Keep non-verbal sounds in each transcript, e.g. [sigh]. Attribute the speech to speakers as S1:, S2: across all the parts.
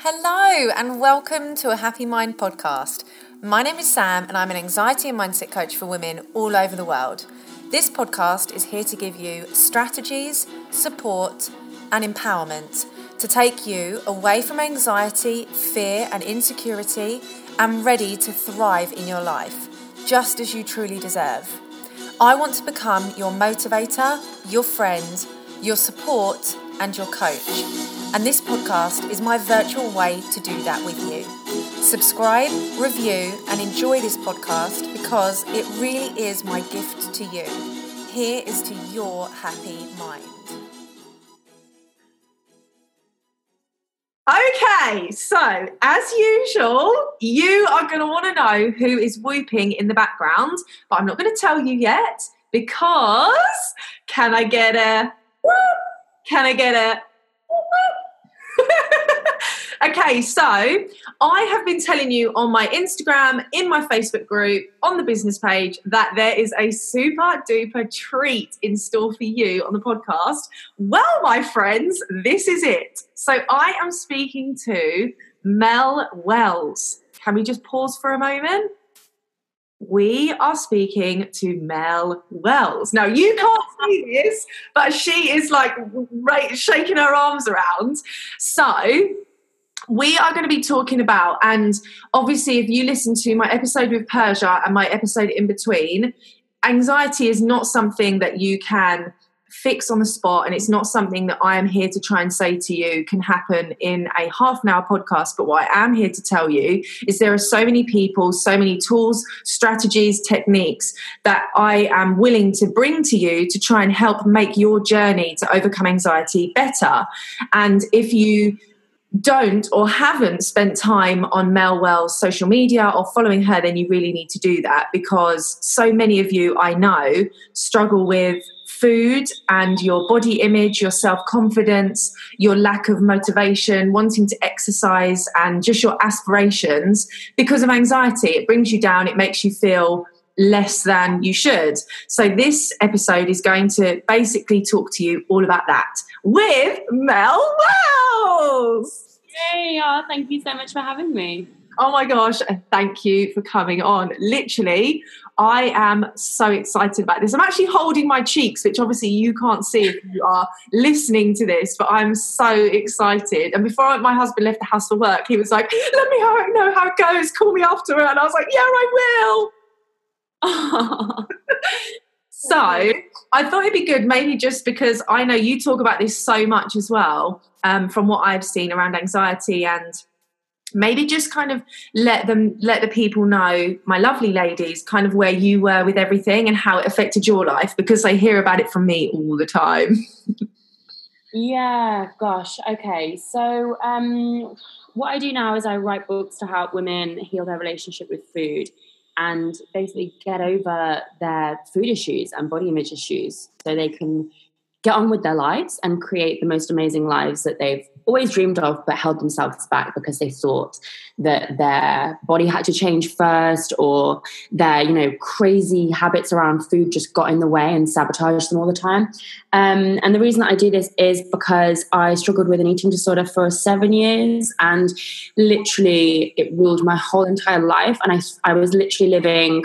S1: Hello, and welcome to a Happy Mind podcast. My name is Sam, and I'm an anxiety and mindset coach for women all over the world. This podcast is here to give you strategies, support, and empowerment to take you away from anxiety, fear, and insecurity and ready to thrive in your life, just as you truly deserve. I want to become your motivator, your friend, your support, and your coach. And this podcast is my virtual way to do that with you. Subscribe, review, and enjoy this podcast because it really is my gift to you. Here is to your happy mind.
S2: Okay, so as usual, you are going to want to know who is whooping in the background, but I'm not going to tell you yet because can I get a whoop? Can I get a [laughs] okay, so I have been telling you on my Instagram, in my Facebook group, on the business page that there is a super duper treat in store for you on the podcast. Well, my friends, this is it. So I am speaking to Mel Wells. Can we just pause for a moment? We are speaking to Mel Wells. Now, you can't see this, but she is like shaking her arms around. So, we are going to be talking about, and obviously, if you listen to my episode with Persia and my episode in between, anxiety is not something that you can fix on the spot and it's not something that I am here to try and say to you can happen in a half an hour podcast but what I am here to tell you is there are so many people so many tools strategies techniques that I am willing to bring to you to try and help make your journey to overcome anxiety better. And if you don't or haven't spent time on Mel Wells' social media or following her, then you really need to do that because so many of you I know struggle with food and your body image, your self confidence, your lack of motivation, wanting to exercise, and just your aspirations because of anxiety. It brings you down, it makes you feel less than you should. So, this episode is going to basically talk to you all about that with Mel Wells.
S3: Hey, oh, thank you so much for having me.
S2: Oh my gosh, thank you for coming on. Literally, I am so excited about this. I'm actually holding my cheeks, which obviously you can't see if you are listening to this, but I'm so excited. And before my husband left the house for work, he was like, Let me know how it goes, call me after. And I was like, Yeah, I will. [laughs] so I thought it'd be good, maybe just because I know you talk about this so much as well, um, from what I've seen around anxiety and maybe just kind of let them let the people know my lovely ladies kind of where you were with everything and how it affected your life because i hear about it from me all the time.
S3: Yeah gosh okay. So um what i do now is i write books to help women heal their relationship with food and basically get over their food issues and body image issues so they can get on with their lives and create the most amazing lives that they've always dreamed of but held themselves back because they thought that their body had to change first or their you know crazy habits around food just got in the way and sabotaged them all the time um, and the reason that i do this is because i struggled with an eating disorder for seven years and literally it ruled my whole entire life and i, I was literally living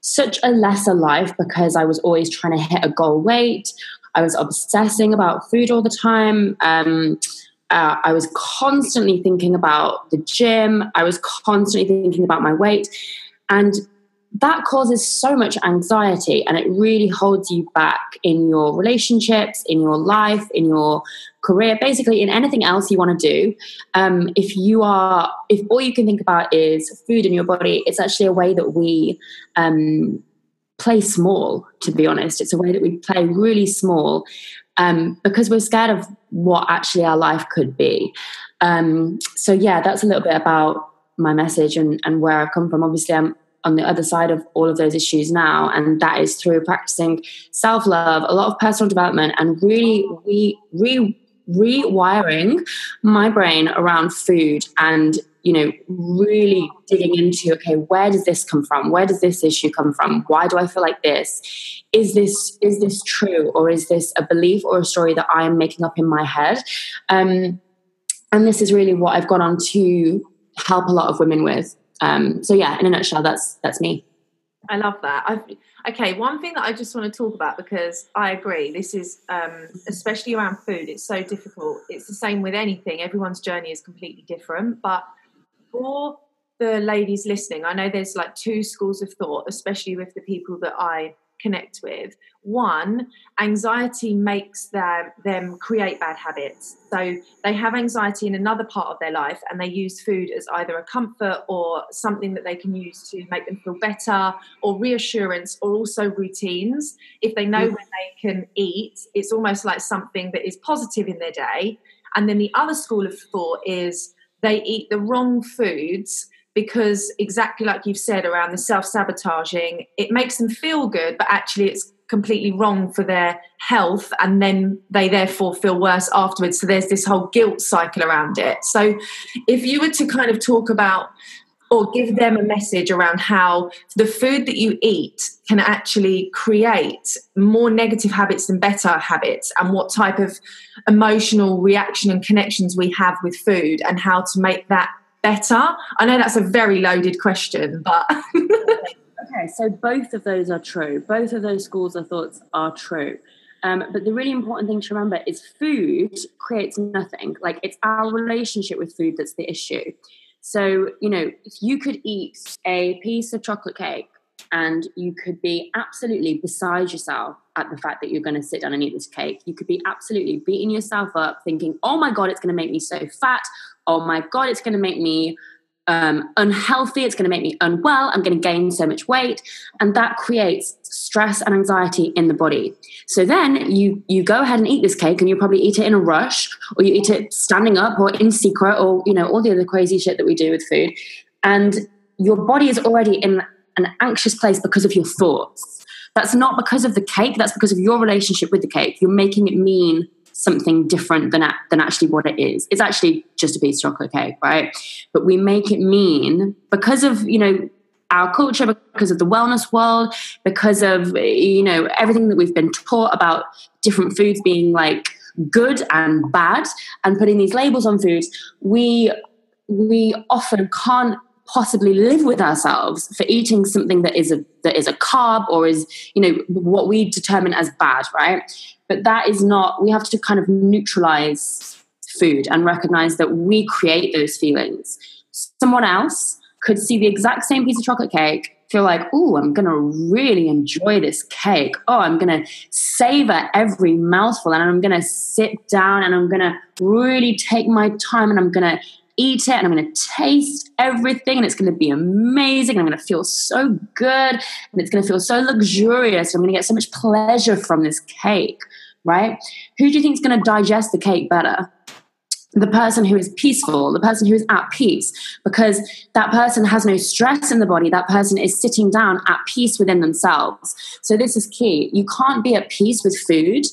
S3: such a lesser life because I was always trying to hit a goal weight. I was obsessing about food all the time. Um, uh, I was constantly thinking about the gym. I was constantly thinking about my weight. And that causes so much anxiety and it really holds you back in your relationships, in your life, in your career, basically in anything else you want to do. Um, if you are, if all you can think about is food in your body, it's actually a way that we um, play small, to be honest. It's a way that we play really small um, because we're scared of what actually our life could be. Um, so, yeah, that's a little bit about my message and, and where I've come from. Obviously, I'm on the other side of all of those issues now, and that is through practicing self love, a lot of personal development, and really re, rewiring my brain around food and you know, really digging into okay, where does this come from? Where does this issue come from? Why do I feel like this? Is this is this true or is this a belief or a story that I am making up in my head? Um, and this is really what I've gone on to help a lot of women with. Um, so yeah, in a nutshell, that's that's me.
S2: I love that. I've, okay, one thing that I just want to talk about because I agree. This is um, especially around food. It's so difficult. It's the same with anything. Everyone's journey is completely different. But for the ladies listening, I know there's like two schools of thought, especially with the people that I connect with. One, anxiety makes them them create bad habits. So they have anxiety in another part of their life and they use food as either a comfort or something that they can use to make them feel better or reassurance or also routines. If they know mm. when they can eat, it's almost like something that is positive in their day. And then the other school of thought is they eat the wrong foods because exactly like you've said around the self-sabotaging it makes them feel good but actually it's completely wrong for their health and then they therefore feel worse afterwards. So there's this whole guilt cycle around it. So if you were to kind of talk about or give them a message around how the food that you eat can actually create more negative habits than better habits and what type of emotional reaction and connections we have with food and how to make that better? I know that's a very loaded question, but. [laughs]
S3: okay, so both of those are true. Both of those schools of thoughts are true. Um, but the really important thing to remember is food creates nothing. Like it's our relationship with food that's the issue. So, you know, if you could eat a piece of chocolate cake and you could be absolutely beside yourself at the fact that you're going to sit down and eat this cake. You could be absolutely beating yourself up, thinking, oh my God, it's going to make me so fat oh my God, it's going to make me um, unhealthy. It's going to make me unwell. I'm going to gain so much weight, and that creates stress and anxiety in the body. So then you you go ahead and eat this cake, and you probably eat it in a rush, or you eat it standing up, or in secret, or you know all the other crazy shit that we do with food, and your body is already in an anxious place because of your thoughts. That's not because of the cake. That's because of your relationship with the cake. You're making it mean something different than than actually what it is. It's actually just a piece of chocolate cake, right? But we make it mean because of you know our culture, because of the wellness world, because of you know everything that we've been taught about different foods being like good and bad, and putting these labels on foods. We we often can't possibly live with ourselves for eating something that is a that is a carb or is you know what we determine as bad right but that is not, we have to kind of neutralize food and recognize that we create those feelings. Someone else could see the exact same piece of chocolate cake, feel like, oh, I'm going to really enjoy this cake. Oh, I'm going to savor every mouthful and I'm going to sit down and I'm going to really take my time and I'm going to eat it and I'm going to taste everything and it's going to be amazing. I'm going to feel so good and it's going to feel so luxurious. I'm going to get so much pleasure from this cake right? Who do you think is going to digest the cake better? The person who is peaceful, the person who is at peace, because that person has no stress in the body. That person is sitting down at peace within themselves. So, this is key. You can't be at peace with food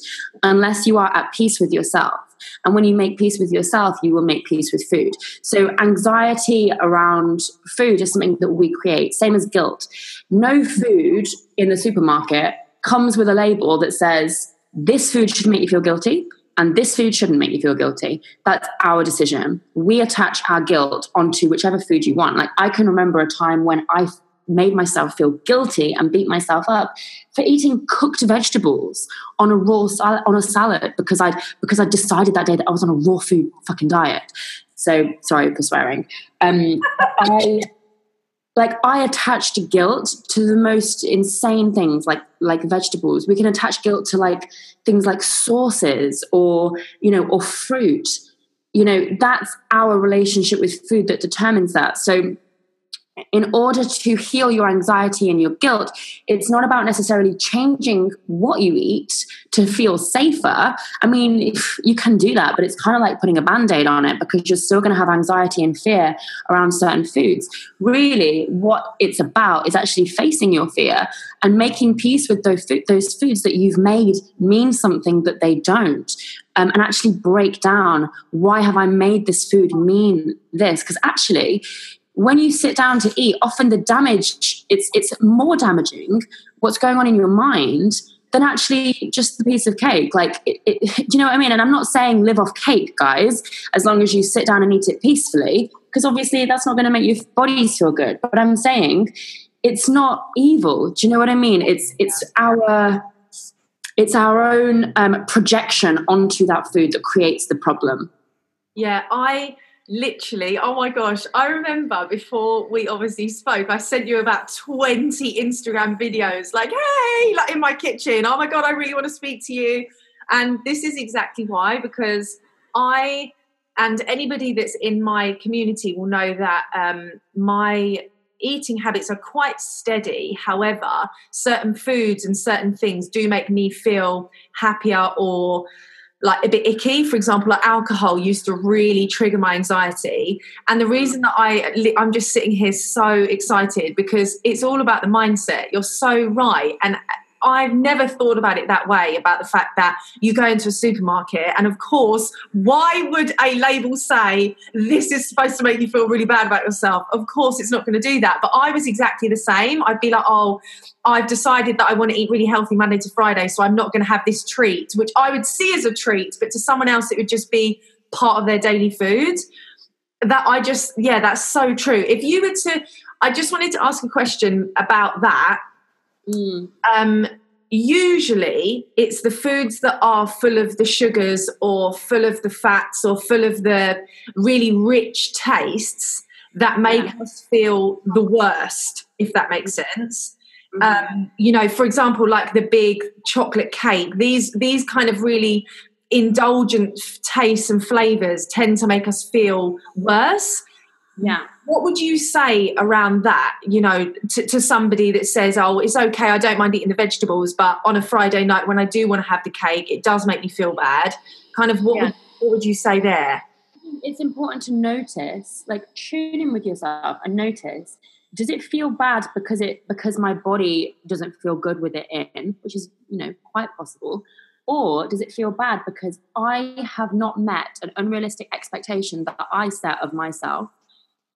S3: unless you are at peace with yourself. And when you make peace with yourself, you will make peace with food. So, anxiety around food is something that we create, same as guilt. No food in the supermarket comes with a label that says this food should make you feel guilty and this food shouldn't make you feel guilty. That's our decision. We attach our guilt onto whichever food you want. Like I can remember a time when I made myself feel guilty and beat myself up for eating cooked vegetables on a raw salad on a salad because I because I decided that day that I was on a raw food fucking diet. So sorry for swearing. Um, I like I attached guilt to the most insane things like like vegetables. We can attach guilt to like things like sauces or you know or fruit. You know, that's our relationship with food that determines that. So in order to heal your anxiety and your guilt, it's not about necessarily changing what you eat to feel safer. I mean, you can do that, but it's kind of like putting a band aid on it because you're still going to have anxiety and fear around certain foods. Really, what it's about is actually facing your fear and making peace with those, those foods that you've made mean something that they don't. Um, and actually break down why have I made this food mean this? Because actually, when you sit down to eat, often the damage it's it's more damaging what's going on in your mind than actually just the piece of cake. Like, it, it, do [laughs] you know what I mean? And I'm not saying live off cake, guys, as long as you sit down and eat it peacefully, because obviously that's not going to make your bodies feel good. But I'm saying it's not evil. Do you know what I mean? It's it's our it's our own um, projection onto that food that creates the problem.
S2: Yeah, I literally oh my gosh. I remember before we obviously spoke i sent you about 20 instagram videos like hey like in my kitchen. Oh my god i really want to speak to you. And this is exactly why because i and anybody that's in my community will know that um, my eating habits are quite steady. However certain foods and certain things do make me feel happier or like a bit icky. For example, like alcohol used to really trigger my anxiety. And the reason that I I'm just sitting here so excited because it's all about the mindset. You're so right. And I've never thought about it that way about the fact that you go into a supermarket and of course, why would a label say this is supposed to make you feel really bad about yourself? Of course, it's not going to do that. But I was exactly the same. I'd be like, oh, I've decided that I want to eat really healthy Monday to Friday, so I'm not going to have this treat, which I would see as a treat, but to someone else, it would just be part of their daily food. That I just, yeah, that's so true. If you were to, I just wanted to ask a question about that Mm. Um, usually it's the foods that are full of the sugars or full of the fats or full of the really rich tastes that make yeah. us feel the worst, if that makes sense. Mm-hmm. Um, you know, for example, like the big chocolate cake, these these kind of really indulgent tastes and flavors tend to make us feel worse.
S3: Yeah
S2: what would you say around that you know to, to, somebody that says oh it's okay i don't mind eating the vegetables but on a friday night when i do want to have the cake it does make me feel bad kind of what, yeah. would, what would you say there
S3: it's important to notice like tune in with yourself and notice does it feel bad because it because my body doesn't feel good with it in which is you know quite possible or does it feel bad because i have not met an unrealistic expectation that i set of myself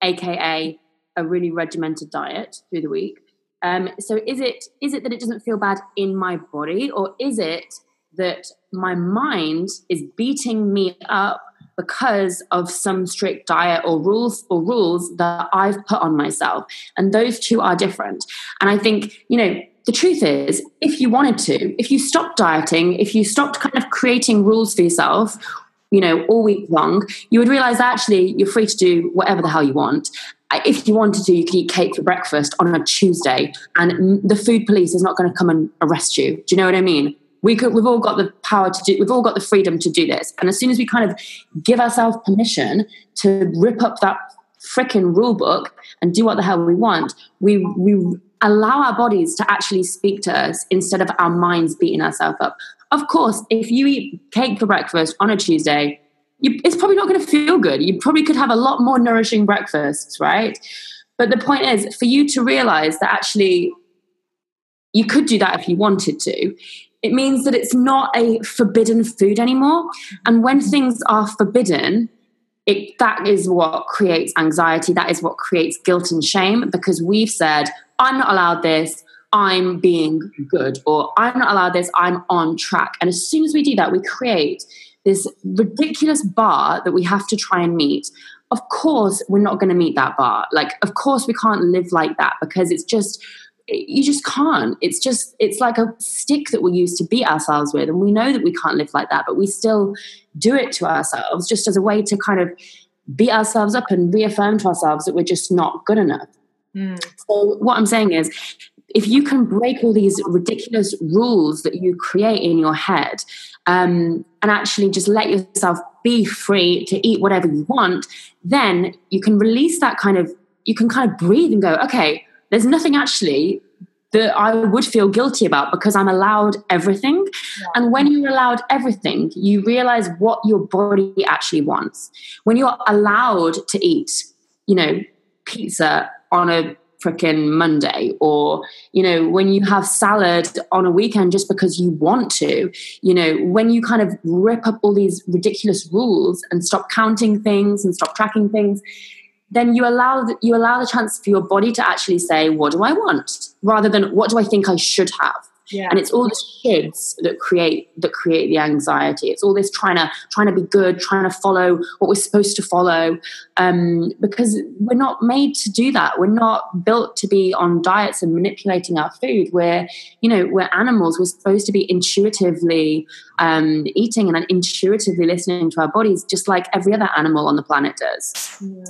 S3: aka a really regimented diet through the week. Um, so is it is it that it doesn't feel bad in my body, or is it that my mind is beating me up because of some strict diet or rules or rules that I've put on myself? And those two are different. And I think you know the truth is, if you wanted to, if you stopped dieting, if you stopped kind of creating rules for yourself, you know, all week long, you would realize actually you're free to do whatever the hell you want. If you wanted to, you could eat cake for breakfast on a Tuesday, and the food police is not going to come and arrest you. Do you know what I mean? We could, we've all got the power to do, we've all got the freedom to do this. And as soon as we kind of give ourselves permission to rip up that freaking rule book and do what the hell we want, we, we allow our bodies to actually speak to us instead of our minds beating ourselves up. Of course, if you eat cake for breakfast on a Tuesday, you, it's probably not going to feel good. You probably could have a lot more nourishing breakfasts, right? But the point is, for you to realize that actually you could do that if you wanted to, it means that it's not a forbidden food anymore. And when mm-hmm. things are forbidden, it, that is what creates anxiety. That is what creates guilt and shame because we've said, I'm not allowed this. I'm being good, or I'm not allowed this, I'm on track. And as soon as we do that, we create this ridiculous bar that we have to try and meet. Of course, we're not going to meet that bar. Like, of course, we can't live like that because it's just, you just can't. It's just, it's like a stick that we use to beat ourselves with. And we know that we can't live like that, but we still do it to ourselves just as a way to kind of beat ourselves up and reaffirm to ourselves that we're just not good enough. Mm. So, what I'm saying is, if you can break all these ridiculous rules that you create in your head um, and actually just let yourself be free to eat whatever you want, then you can release that kind of, you can kind of breathe and go, okay, there's nothing actually that I would feel guilty about because I'm allowed everything. Yeah. And when you're allowed everything, you realize what your body actually wants. When you're allowed to eat, you know, pizza on a freaking Monday, or, you know, when you have salad on a weekend just because you want to, you know, when you kind of rip up all these ridiculous rules and stop counting things and stop tracking things, then you allow you allow the chance for your body to actually say, "What do I want?" rather than "What do I think I should have."
S2: Yeah.
S3: And it's all the shoulds that create that create the anxiety. It's all this trying to trying to be good, trying to follow what we're supposed to follow, um, because we're not made to do that. We're not built to be on diets and manipulating our food. We're you know we're animals. We're supposed to be intuitively um, eating and intuitively listening to our bodies, just like every other animal on the planet does.
S2: Yeah.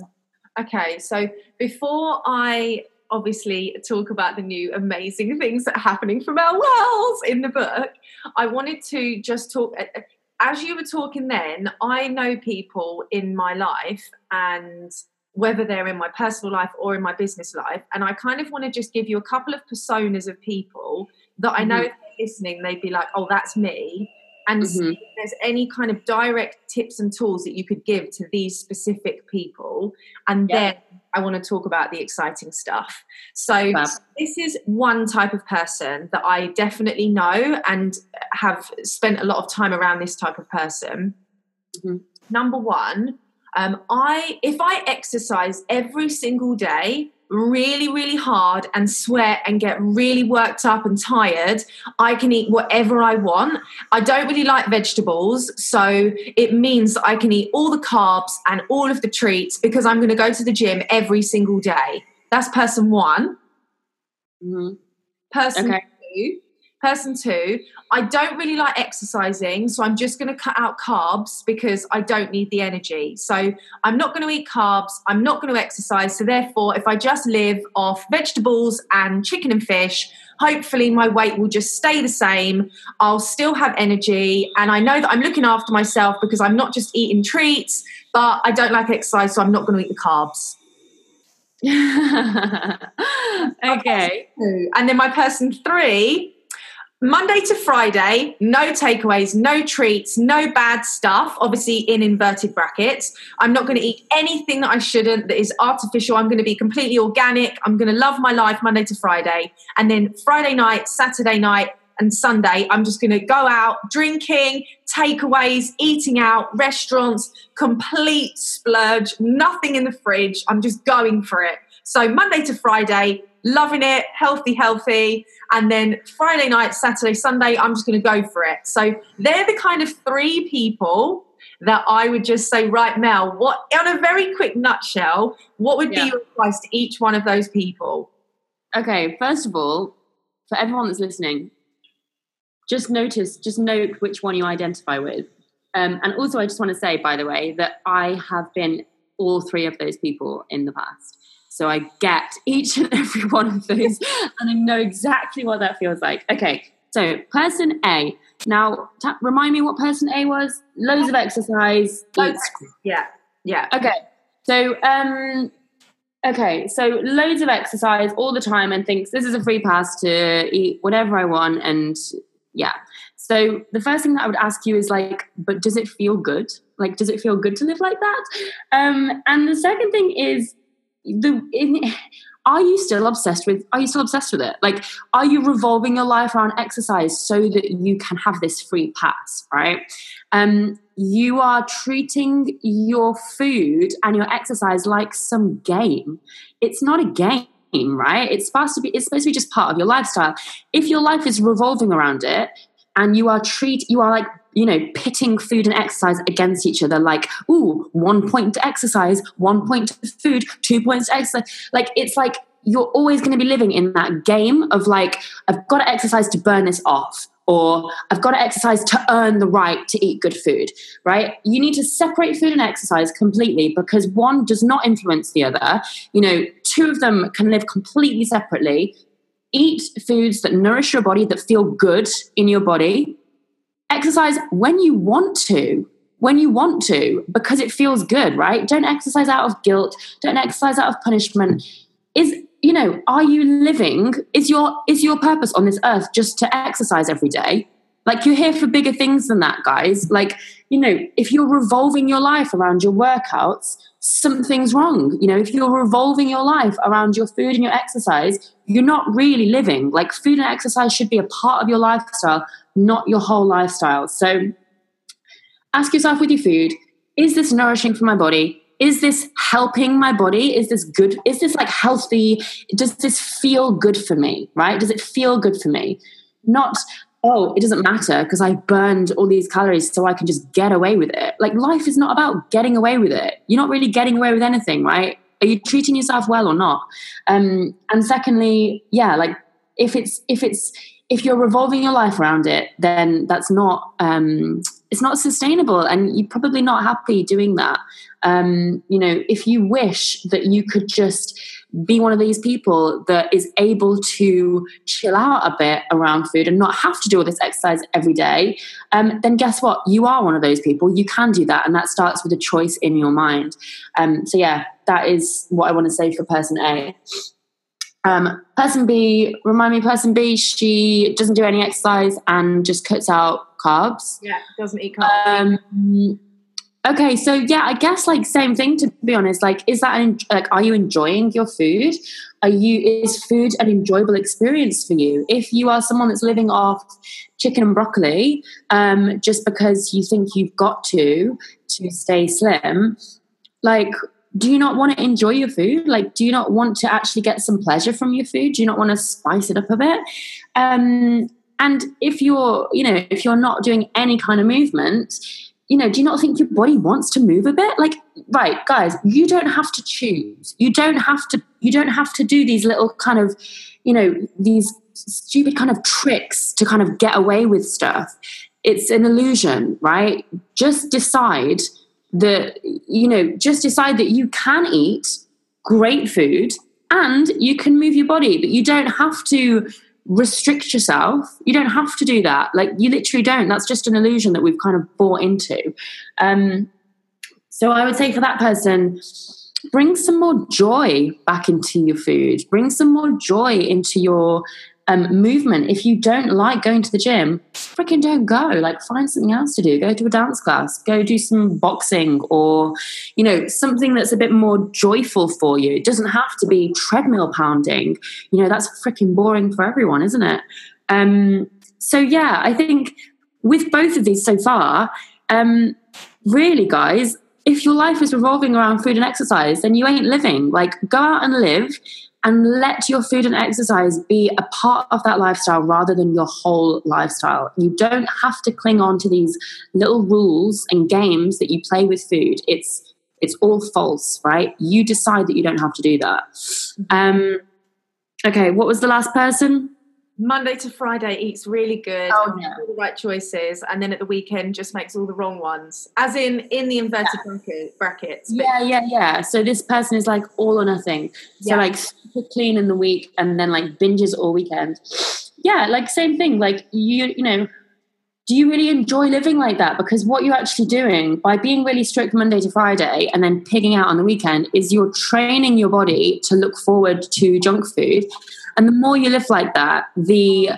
S2: Okay, so before I obviously talk about the new amazing things that are happening from our worlds in the book, I wanted to just talk. As you were talking then, I know people in my life and whether they're in my personal life or in my business life. And I kind of want to just give you a couple of personas of people that I know mm-hmm. if they're listening, they'd be like, oh, that's me and mm-hmm. if there's any kind of direct tips and tools that you could give to these specific people and then i want to talk about the exciting stuff. So this is one type of person that i definitely know and have spent a lot of time around this type of person. Mm-hmm. number one um, i if i exercise every single day really, really hard and sweat and get really worked up and tired, I can eat whatever I want. I don't really like vegetables, so it means that I can eat all the carbs and all of the treats because I'm going to go to the gym every single day. That's person one. Mm-hmm. Person okay. two Person two, I don't really like exercising, so I'm just going to cut out carbs because I don't need the energy. So I'm not going to eat carbs, I'm not going to exercise. So therefore, if I just live off vegetables and chicken and fish, hopefully my weight will just stay the same. I'll still have energy, and I know that I'm looking after myself because I'm not just eating treats, but I don't like exercise, so I'm not going to eat the carbs. [laughs] [laughs]
S3: okay.
S2: And then my person three, Monday to Friday, no takeaways, no treats, no bad stuff, obviously in inverted brackets. I'm not going to eat anything that I shouldn't, that is artificial. I'm going to be completely organic. I'm going to love my life Monday to Friday. And then Friday night, Saturday night, and Sunday, I'm just going to go out drinking, takeaways, eating out, restaurants, complete splurge, nothing in the fridge. I'm just going for it. So Monday to Friday, loving it, healthy, healthy. And then Friday night, Saturday, Sunday, I'm just going to go for it. So they're the kind of three people that I would just say, right, Mel, what, on a very quick nutshell, what would yeah. be your advice to each one of those people?
S3: Okay, first of all, for everyone that's listening, just notice, just note which one you identify with. Um, and also, I just want to say, by the way, that I have been all three of those people in the past. So I get each and every one of those [laughs] and I know exactly what that feels like. Okay, so person A. Now, t- remind me what person A was. Loads of exercise.
S2: Yeah, yeah.
S3: Okay, so um, okay, so loads of exercise all the time and thinks this is a free pass to eat whatever I want and yeah. So the first thing that I would ask you is like, but does it feel good? Like, does it feel good to live like that? Um, and the second thing is, the in, are you still obsessed with are you still obsessed with it? Like are you revolving your life around exercise so that you can have this free pass right? Um you are treating your food and your exercise like some game. It's not a game right? It's supposed to be it's supposed to be just part of your lifestyle. If your life is revolving around it and you are treat you are like you know, pitting food and exercise against each other, like, ooh, one point to exercise, one point to food, two points to exercise. Like, it's like you're always going to be living in that game of like, I've got to exercise to burn this off, or I've got to exercise to earn the right to eat good food, right? You need to separate food and exercise completely because one does not influence the other. You know, two of them can live completely separately. Eat foods that nourish your body, that feel good in your body, exercise when you want to when you want to because it feels good right? Don't exercise out of guilt. Don't exercise out of punishment. Is you know are you living is your is your purpose on this earth just to exercise every day? Like you're here for bigger things than that guys. Like you know if you're revolving your life around your workouts something's wrong you know if you're revolving your life around your food and your exercise you're not really living like food and exercise should be a part of your lifestyle not your whole lifestyle. So ask yourself with your food is this nourishing for my body? Is this helping my body? Is this good? Is this like healthy? Does this feel good for me? Right? Does it feel good for me? not oh, it doesn't matter because I burned all these calories so I can just get away with it. Like life is not about getting away with it. You're not really getting away with anything, right? Are you treating yourself well or not? Um, and secondly, yeah, like if it's if it's if you're revolving your life around it, then that's not um, it's not sustainable, and you're probably not happy doing that. Um, you know, if you wish that you could just be one of these people that is able to chill out a bit around food and not have to do all this exercise every day, um, then guess what? You are one of those people. You can do that. And that starts with a choice in your mind. Um, so, yeah, that is what I want to say for person A. Um, person B, remind me, person B, she doesn't do any exercise and just cuts out carbs.
S2: Yeah, doesn't eat carbs.
S3: Okay, so yeah, I guess like same thing to be honest. Like, is that like, are you enjoying your food? Are you is food an enjoyable experience for you? If you are someone that's living off chicken and broccoli, um, just because you think you've got to to stay slim, like do you not want to enjoy your food? Like, do you not want to actually get some pleasure from your food? Do you not want to spice it up a bit? Um, and if you're, you know, if you're not doing any kind of movement, you know, do you not think your body wants to move a bit? Like, right, guys, you don't have to choose. You don't have to. You don't have to do these little kind of, you know, these stupid kind of tricks to kind of get away with stuff. It's an illusion, right? Just decide that you know just decide that you can eat great food and you can move your body but you don't have to restrict yourself. You don't have to do that. Like you literally don't. That's just an illusion that we've kind of bought into. Um so i would say for that person bring some more joy back into your food. Bring some more joy into your um, movement. If you don't like going to the gym, freaking don't go. Like find something else to do. Go to a dance class. Go do some boxing or, you know, something that's a bit more joyful for you. It doesn't have to be treadmill pounding. You know, that's freaking boring for everyone, isn't it? Um, so yeah, I think with both of these so far, um, really, guys, if your life is revolving around food and exercise, then you ain't living. Like, go out and live and let your food and exercise be a part of that lifestyle rather than your whole lifestyle. You don't have to cling on to these little rules and games that you play with food. It's it's all false, right? You decide that you don't have to do that. Um, okay, what was the last person?
S2: Monday to Friday eats really good,
S3: oh, yeah.
S2: all the right choices, and then at the weekend just makes all the wrong ones. As in in the inverted yeah. bracket, brackets.
S3: Yeah, yeah, yeah. So this person is like all or nothing. So yeah. like super clean in the week and then like binges all weekend. Yeah, like same thing. Like you, you know, do you really enjoy living like that? Because what you're actually doing by being really strict Monday to Friday and then pigging out on the weekend is you're training your body to look forward to junk food and the more you live like that, the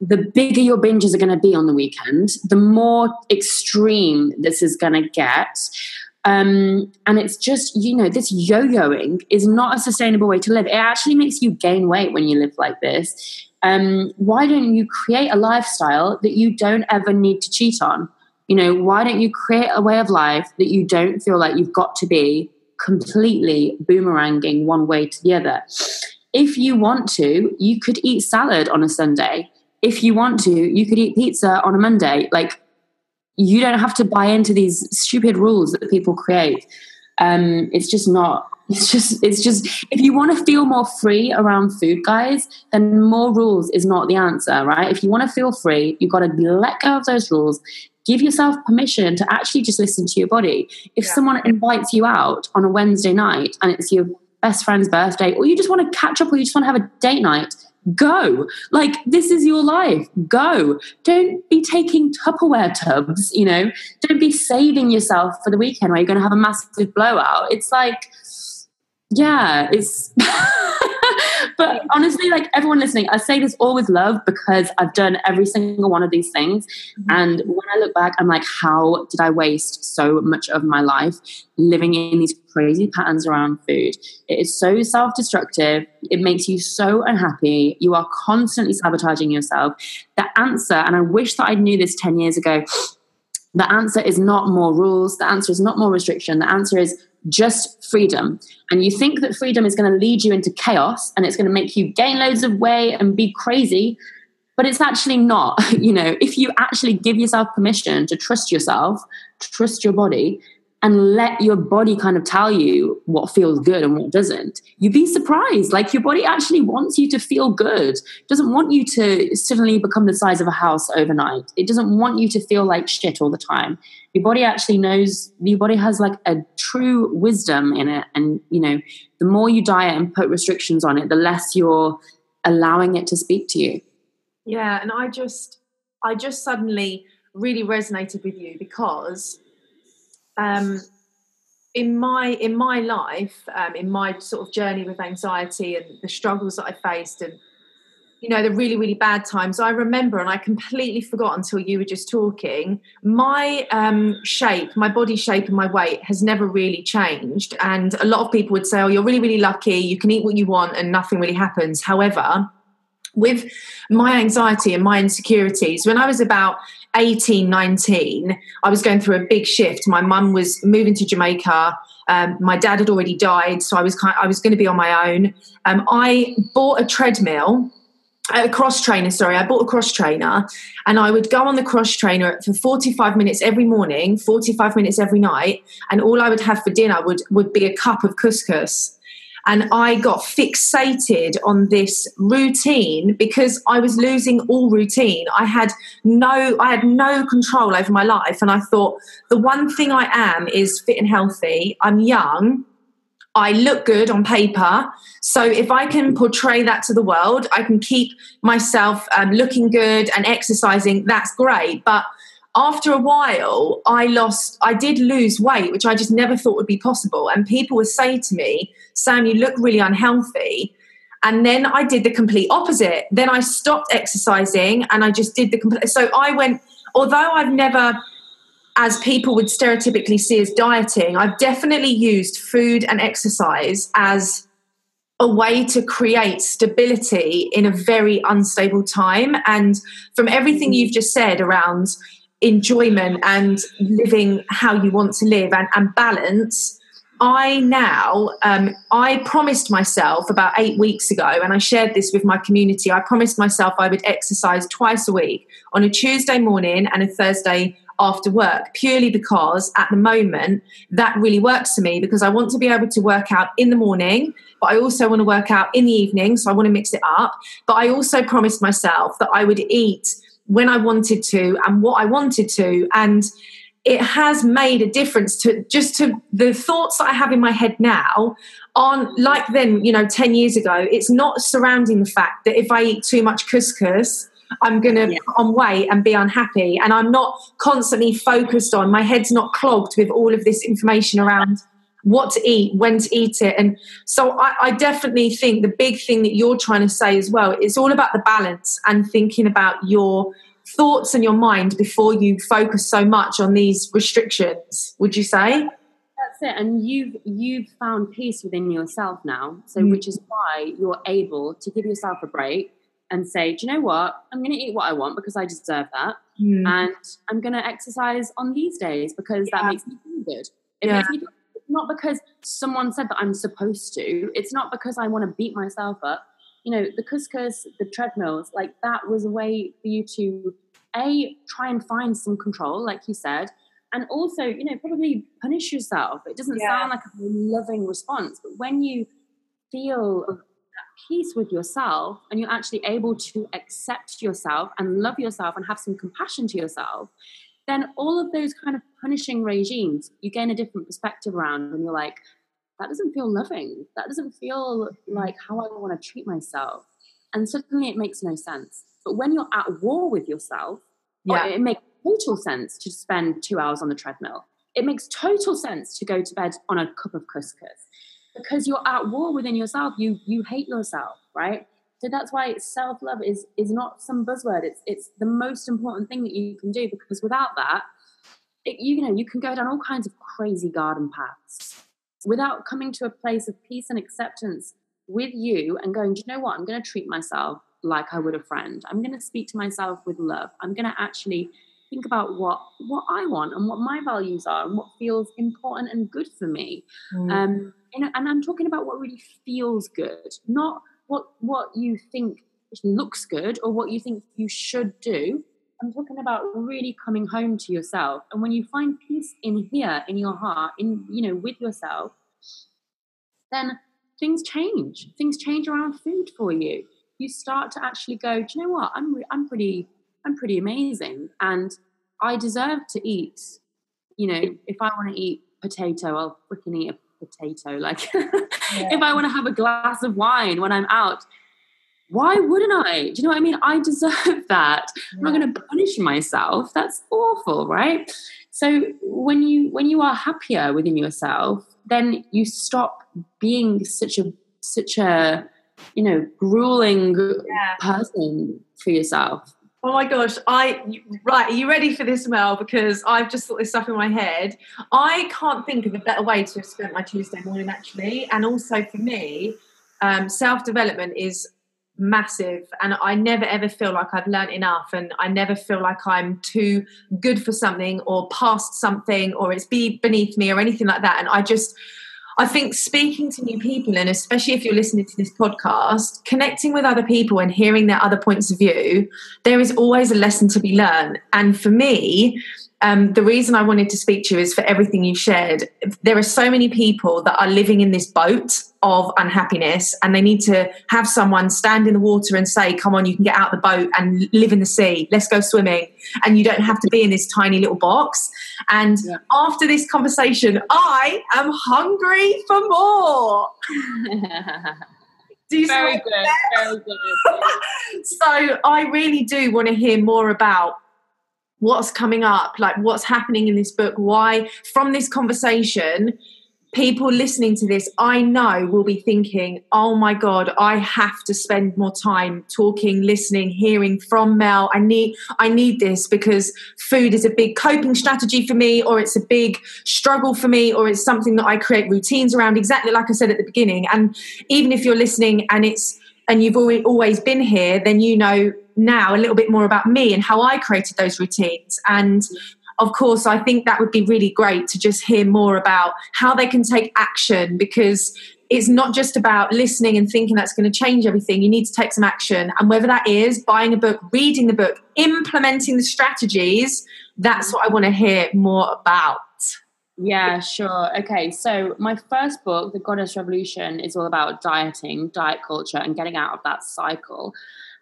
S3: the bigger your binges are going to be on the weekend, the more extreme this is going to get. Um, and it's just, you know, this yo yoing is not a sustainable way to live. It actually makes you gain weight when you live like this. Um, why don't you create a lifestyle that you don't ever need to cheat on? You know, why don't you create a way of life that you don't feel like you've got to be completely boomeranging one way to the other? if you want to, you could eat salad on a Sunday. If you want to, you could eat pizza on a Monday. Like, you don't have to buy into these stupid rules that people create. Um, it's just not. [laughs] It's just. It's just. If you want to feel more free around food, guys, then more rules is not the answer, right? If you want to feel free, you've got to let go of those rules. Give yourself permission to actually just listen to your body. If yeah. someone invites you out on a Wednesday night and it's your best friend's birthday, or you just want to catch up, or you just want to have a date night, go. Like, this is your life. Go. Don't be taking Tupperware tubs, you know, don't be saving yourself for the weekend where you're going to have a massive blowout. It's like, yeah, it's. [laughs] but honestly, like everyone listening, I say this all with love because I've done every single one of these things. Mm-hmm. And when I look back, I'm like, how did I waste so much of my life living in these crazy patterns around food? It is so self destructive. It makes you so unhappy. You are constantly sabotaging yourself. The answer, and I wish that I knew this 10 years ago, the answer is not more rules. The answer is not more restriction. The answer is just freedom. And you think that freedom is going to lead you into chaos and it's going to make you gain loads of weight and be crazy. but it's actually not. [laughs] You know, if you actually give yourself permission to trust yourself, trust your body, and let your body kind of tell you what feels good and what doesn't, you'd be surprised. Like your body actually wants you to feel good. It doesn't want you to suddenly become the size of a house overnight. It doesn't want you to feel like shit all the time. Your body actually knows your body has like a true wisdom in it. And you know, the more you diet and put restrictions on it, the less you're allowing it to speak to you.
S2: Yeah, and I just I just suddenly really resonated with you because um, in my in my life, um, in my sort of journey with anxiety and the struggles that I faced, and you know the really really bad times, I remember, and I completely forgot until you were just talking. My um, shape, my body shape, and my weight has never really changed. And a lot of people would say, "Oh, you're really really lucky. You can eat what you want, and nothing really happens." However, with my anxiety and my insecurities, when I was about 18, 19, I was going through a big shift. My mum was moving to Jamaica. Um, my dad had already died, so I was kind of, I was going to be on my own. Um, I bought a treadmill, a cross trainer. Sorry, I bought a cross trainer, and I would go on the cross trainer for 45 minutes every morning, 45 minutes every night, and all I would have for dinner would would be a cup of couscous and I got fixated on this routine because I was losing all routine. I had no I had no control over my life and I thought the one thing I am is fit and healthy. I'm young. I look good on paper. So if I can portray that to the world, I can keep myself um, looking good and exercising. That's great. But after a while, I lost, I did lose weight, which I just never thought would be possible. And people would say to me, Sam, you look really unhealthy. And then I did the complete opposite. Then I stopped exercising and I just did the complete. So I went, although I've never, as people would stereotypically see as dieting, I've definitely used food and exercise as a way to create stability in a very unstable time. And from everything you've just said around enjoyment and living how you want to live and, and balance i now um, i promised myself about eight weeks ago and i shared this with my community i promised myself i would exercise twice a week on a tuesday morning and a thursday after work purely because at the moment that really works for me because i want to be able to work out in the morning but i also want to work out in the evening so i want to mix it up. But i also promised myself that i would eat when I wanted to and what I wanted to. And it has made a difference to just to the thoughts that I have in my head now aren't like then, you know, 10 years ago. It's not surrounding the fact that if I eat too much couscous, I'm going to yeah. put on weight and be unhappy. And I'm not constantly focused on, my head's not clogged with all of this information around what to eat, when to eat it. And so I, I, definitely think the big thing that you're trying to say as well, it's all about the balance and thinking about your thoughts and your mind before you focus so much on these restrictions, would you say?
S3: That's it. And you've you've found peace within yourself now. So mm. which is why you're able to give yourself a break and say, Do you know what? I'm gonna eat what I want because I deserve that. Mm. And I'm gonna exercise on these days because yeah. that makes me feel good. It yeah. makes me not because someone said that I'm supposed to. It's not because I want to beat myself up. You know, the couscous, the treadmills, like that was a way for you to a try and find some control, like you said, and also, you know, probably punish yourself. It doesn't yeah. sound like a loving response, but when you feel at peace with yourself and you're actually able to accept yourself and love yourself and have some compassion to yourself, then all of those kind of punishing regimes you gain a different perspective around and you're like that doesn't feel loving. That doesn't feel mm. like how i want to treat myself. And suddenly it makes no sense. But when you're at war with yourself yeah. it makes total sense to spend two hours on the treadmill. It makes total sense to go to bed on a cup of couscous. Because you're at war within yourself you you hate yourself right so that's why self love is is not some buzzword. It's it's the most important thing that you can do because without that, it, you know you can go down all kinds of crazy garden paths without coming to a place of peace and acceptance with you and going. Do you know what? I'm going to treat myself like I would a friend. I'm going to speak to myself with love. I'm going to actually think about what what I want and what my values are and what feels important and good for me. Mm. Um, and, and I'm talking about what really feels good, not what what you think looks good or what you think you should do. I'm talking about really coming home to yourself. And when you find peace in here, in your heart, in you know, with yourself, then things change. Things change around food for you. You start to actually go, do you know what? I'm re- I'm pretty I'm pretty amazing, and I deserve to eat. You know, if I want to eat potato, I'll freaking eat a potato. Like, [laughs] yeah. if I want to have a glass of wine when I'm out, why wouldn't I? Do you know what I mean? I deserve [laughs] that. Yeah. I'm not going to punish myself. That's awful, right? So when you when you are happier within yourself, then you stop being such a such a you know grueling yeah. person for yourself.
S2: Oh my gosh, I right, are you ready for this, Mel? Because I've just thought this stuff in my head. I can't think of a better way to have spent my Tuesday morning actually. And also for me, um, self-development is massive and I never ever feel like I've learned enough and I never feel like I'm too good for something or past something or it's be beneath me or anything like that. And I just I think speaking to new people, and especially if you're listening to this podcast, connecting with other people and hearing their other points of view, there is always a lesson to be learned. And for me, um, the reason I wanted to speak to you is for everything you shared. There are so many people that are living in this boat of unhappiness, and they need to have someone stand in the water and say, Come on, you can get out the boat and live in the sea. Let's go swimming. And you don't have to be in this tiny little box. And yeah. after this conversation, I am hungry for more. [laughs]
S3: do very good, very good. [laughs]
S2: so I really do want to hear more about what's coming up, like what's happening in this book, why from this conversation, people listening to this, I know will be thinking, oh my God, I have to spend more time talking, listening, hearing from Mel. I need I need this because food is a big coping strategy for me, or it's a big struggle for me, or it's something that I create routines around, exactly like I said at the beginning. And even if you're listening and it's and you've always been here, then you know now a little bit more about me and how I created those routines. And of course, I think that would be really great to just hear more about how they can take action because it's not just about listening and thinking that's going to change everything. You need to take some action. And whether that is buying a book, reading the book, implementing the strategies, that's what I want to hear more about.
S3: Yeah, sure. Okay, so my first book, The Goddess Revolution, is all about dieting, diet culture, and getting out of that cycle.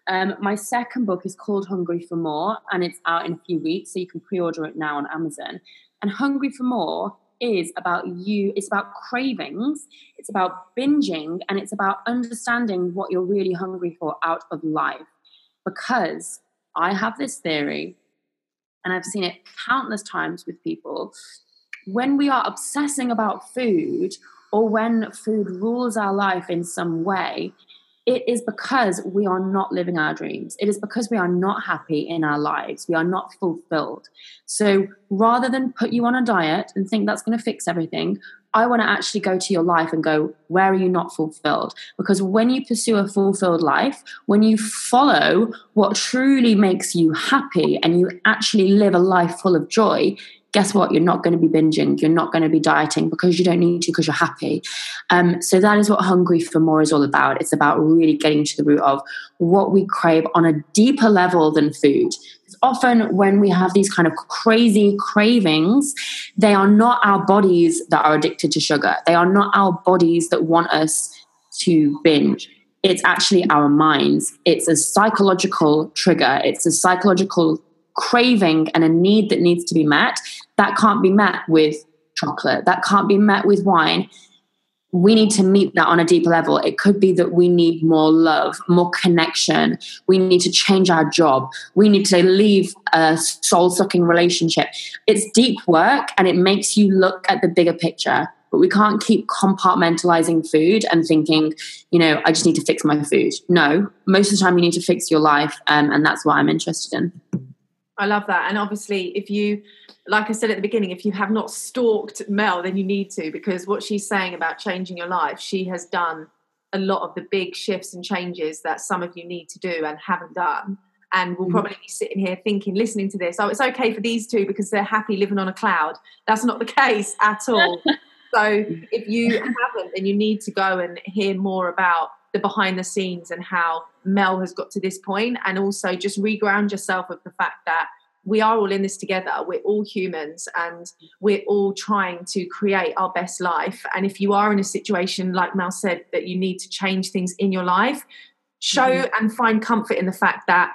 S3: Um, my second book is called Hungry for More, and it's out in a few weeks, so you can pre-order it now on Amazon. And Hungry for More is about you. It's about cravings. It's about binging, and it's about understanding what you're really hungry for out of life. Because I have this theory, and I've seen it countless times with people. When we are obsessing about food, or when food rules our life in some way, it is because we are not living our dreams. It is because we are not happy in our lives. We are not fulfilled. So rather than put you on a diet and think that's going to fix everything, I want to actually go to your life and go, where are you not fulfilled? Because when you pursue a fulfilled life, when you follow what truly makes you happy and you actually live a life full of joy, guess what? You're not going to be binging. You're not going to be dieting because you don't need to because you're happy. Um, so that is what Hungry for More is all about. It's about really getting to the root of what we crave on a deeper level than food. Often, when we have these kind of crazy cravings, they are not our bodies that are addicted to sugar. They are not our bodies that want us to binge it's actually our minds. It's a psychological trigger. It's a psychological craving and a need that needs to be met that can't be met with chocolate that can't be met with wine. We need to meet that on a deeper level. It could be that we need more love more connection. We need to change our job. We need to leave a soul sucking relationship. It's deep work and it makes you look at the bigger picture but we can't keep compartmentalizing food and thinking, you know, I just need to fix my food. No, most of the time you need to fix your life, um, and that's what I'm interested in.
S2: I love that. And obviously, if you, like I said at the beginning, if you have not stalked Mel, then you need to, because what she's saying about changing your life, she has done a lot of the big shifts and changes that some of you need to do and haven't done. And will mm. probably be sitting here thinking, listening to this, oh, it's okay for these two because they're happy living on a cloud. That's not the [laughs] case at all. [laughs] so if you haven't, then you need to go and hear more about the behind the scenes and how Mel has got to this point, and also just reground yourself of the fact that we are all in this together. We're all humans and we're all trying to create our best life. And if you are in a situation, like Mel said, that you need to change things in your life, show mm-hmm. and find comfort in the fact that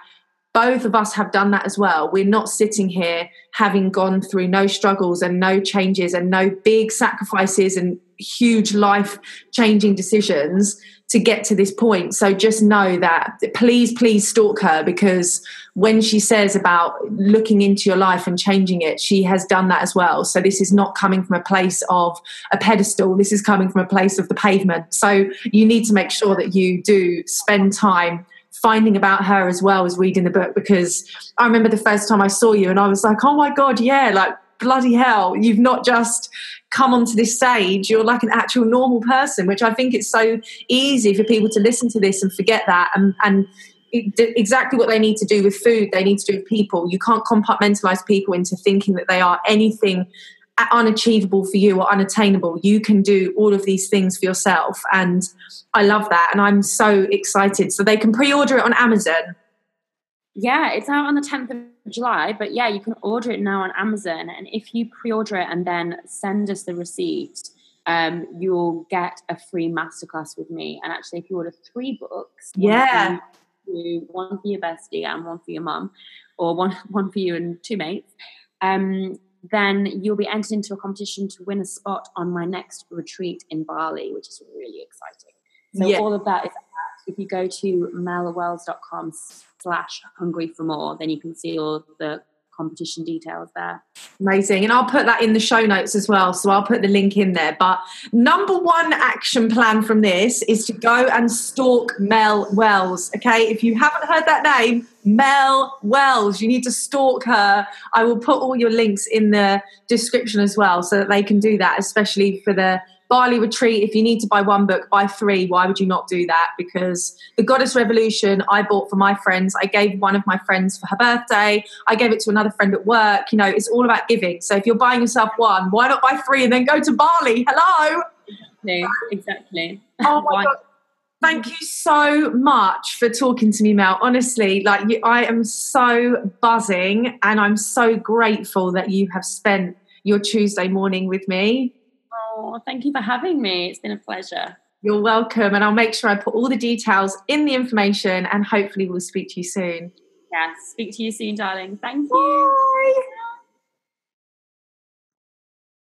S2: both of us have done that as well. We're not sitting here having gone through no struggles and no changes and no big sacrifices and huge life changing decisions to get to this point. So just know that please, please stalk her because when she says about looking into your life and changing it, she has done that as well. So this is not coming from a place of a pedestal, this is coming from a place of the pavement. So you need to make sure that you do spend time finding about her as well as reading the book because I remember the first time I saw you and I was like, oh my God, yeah, like bloody hell, you've not just come onto this stage, you're like an actual normal person, which I think it's so easy for people to listen to this and forget that and, and exactly what they need to do with food, they need to do with people. You can't compartmentalize people into thinking that they are anything unachievable for you or unattainable. You can do all of these things for yourself. And I love that. And I'm so excited. So they can pre order it on Amazon.
S3: Yeah, it's out on the 10th of July. But yeah, you can order it now on Amazon. And if you pre order it and then send us the receipt, um, you'll get a free masterclass with me. And actually, if you order three books,
S2: yeah.
S3: One for, your bestie and one for your mum, or one [laughs] one for you and two mates. Um, then you'll be entered into a competition to win a spot on my next retreat in Bali, which is really exciting. So yeah. all of that is if you go to melwells.com slash hungry for more, then you can see all the competition details there.
S2: Amazing. And I'll put that in the show notes as well. So I'll put the link in there. But number one action plan from this is to go and stalk Mel Wells. Okay. If you haven't heard that name, Mel Wells, you need to stalk her. I will put all your links in the description as well so that they can do that, especially for the Bali retreat, if you need to buy one book, buy three. Why would you not do that? Because the Goddess Revolution, I bought for my friends. I gave one of my friends for her birthday. I gave it to another friend at work. You know, it's all about giving. So if you're buying yourself one, why not buy three and then go to Bali? Hello.
S3: Exactly. exactly. [laughs]
S2: Oh my God. Thank you so much for talking to me, Mel. Honestly, like you, I am so buzzing and I'm so grateful that you have spent your Tuesday morning with me.
S3: Oh, thank you for having me. It's been a pleasure.
S2: You're welcome. And I'll make sure I put all the details in the information and hopefully we'll speak to you soon.
S3: Yes, speak to you soon, darling. Thank you.
S2: Bye.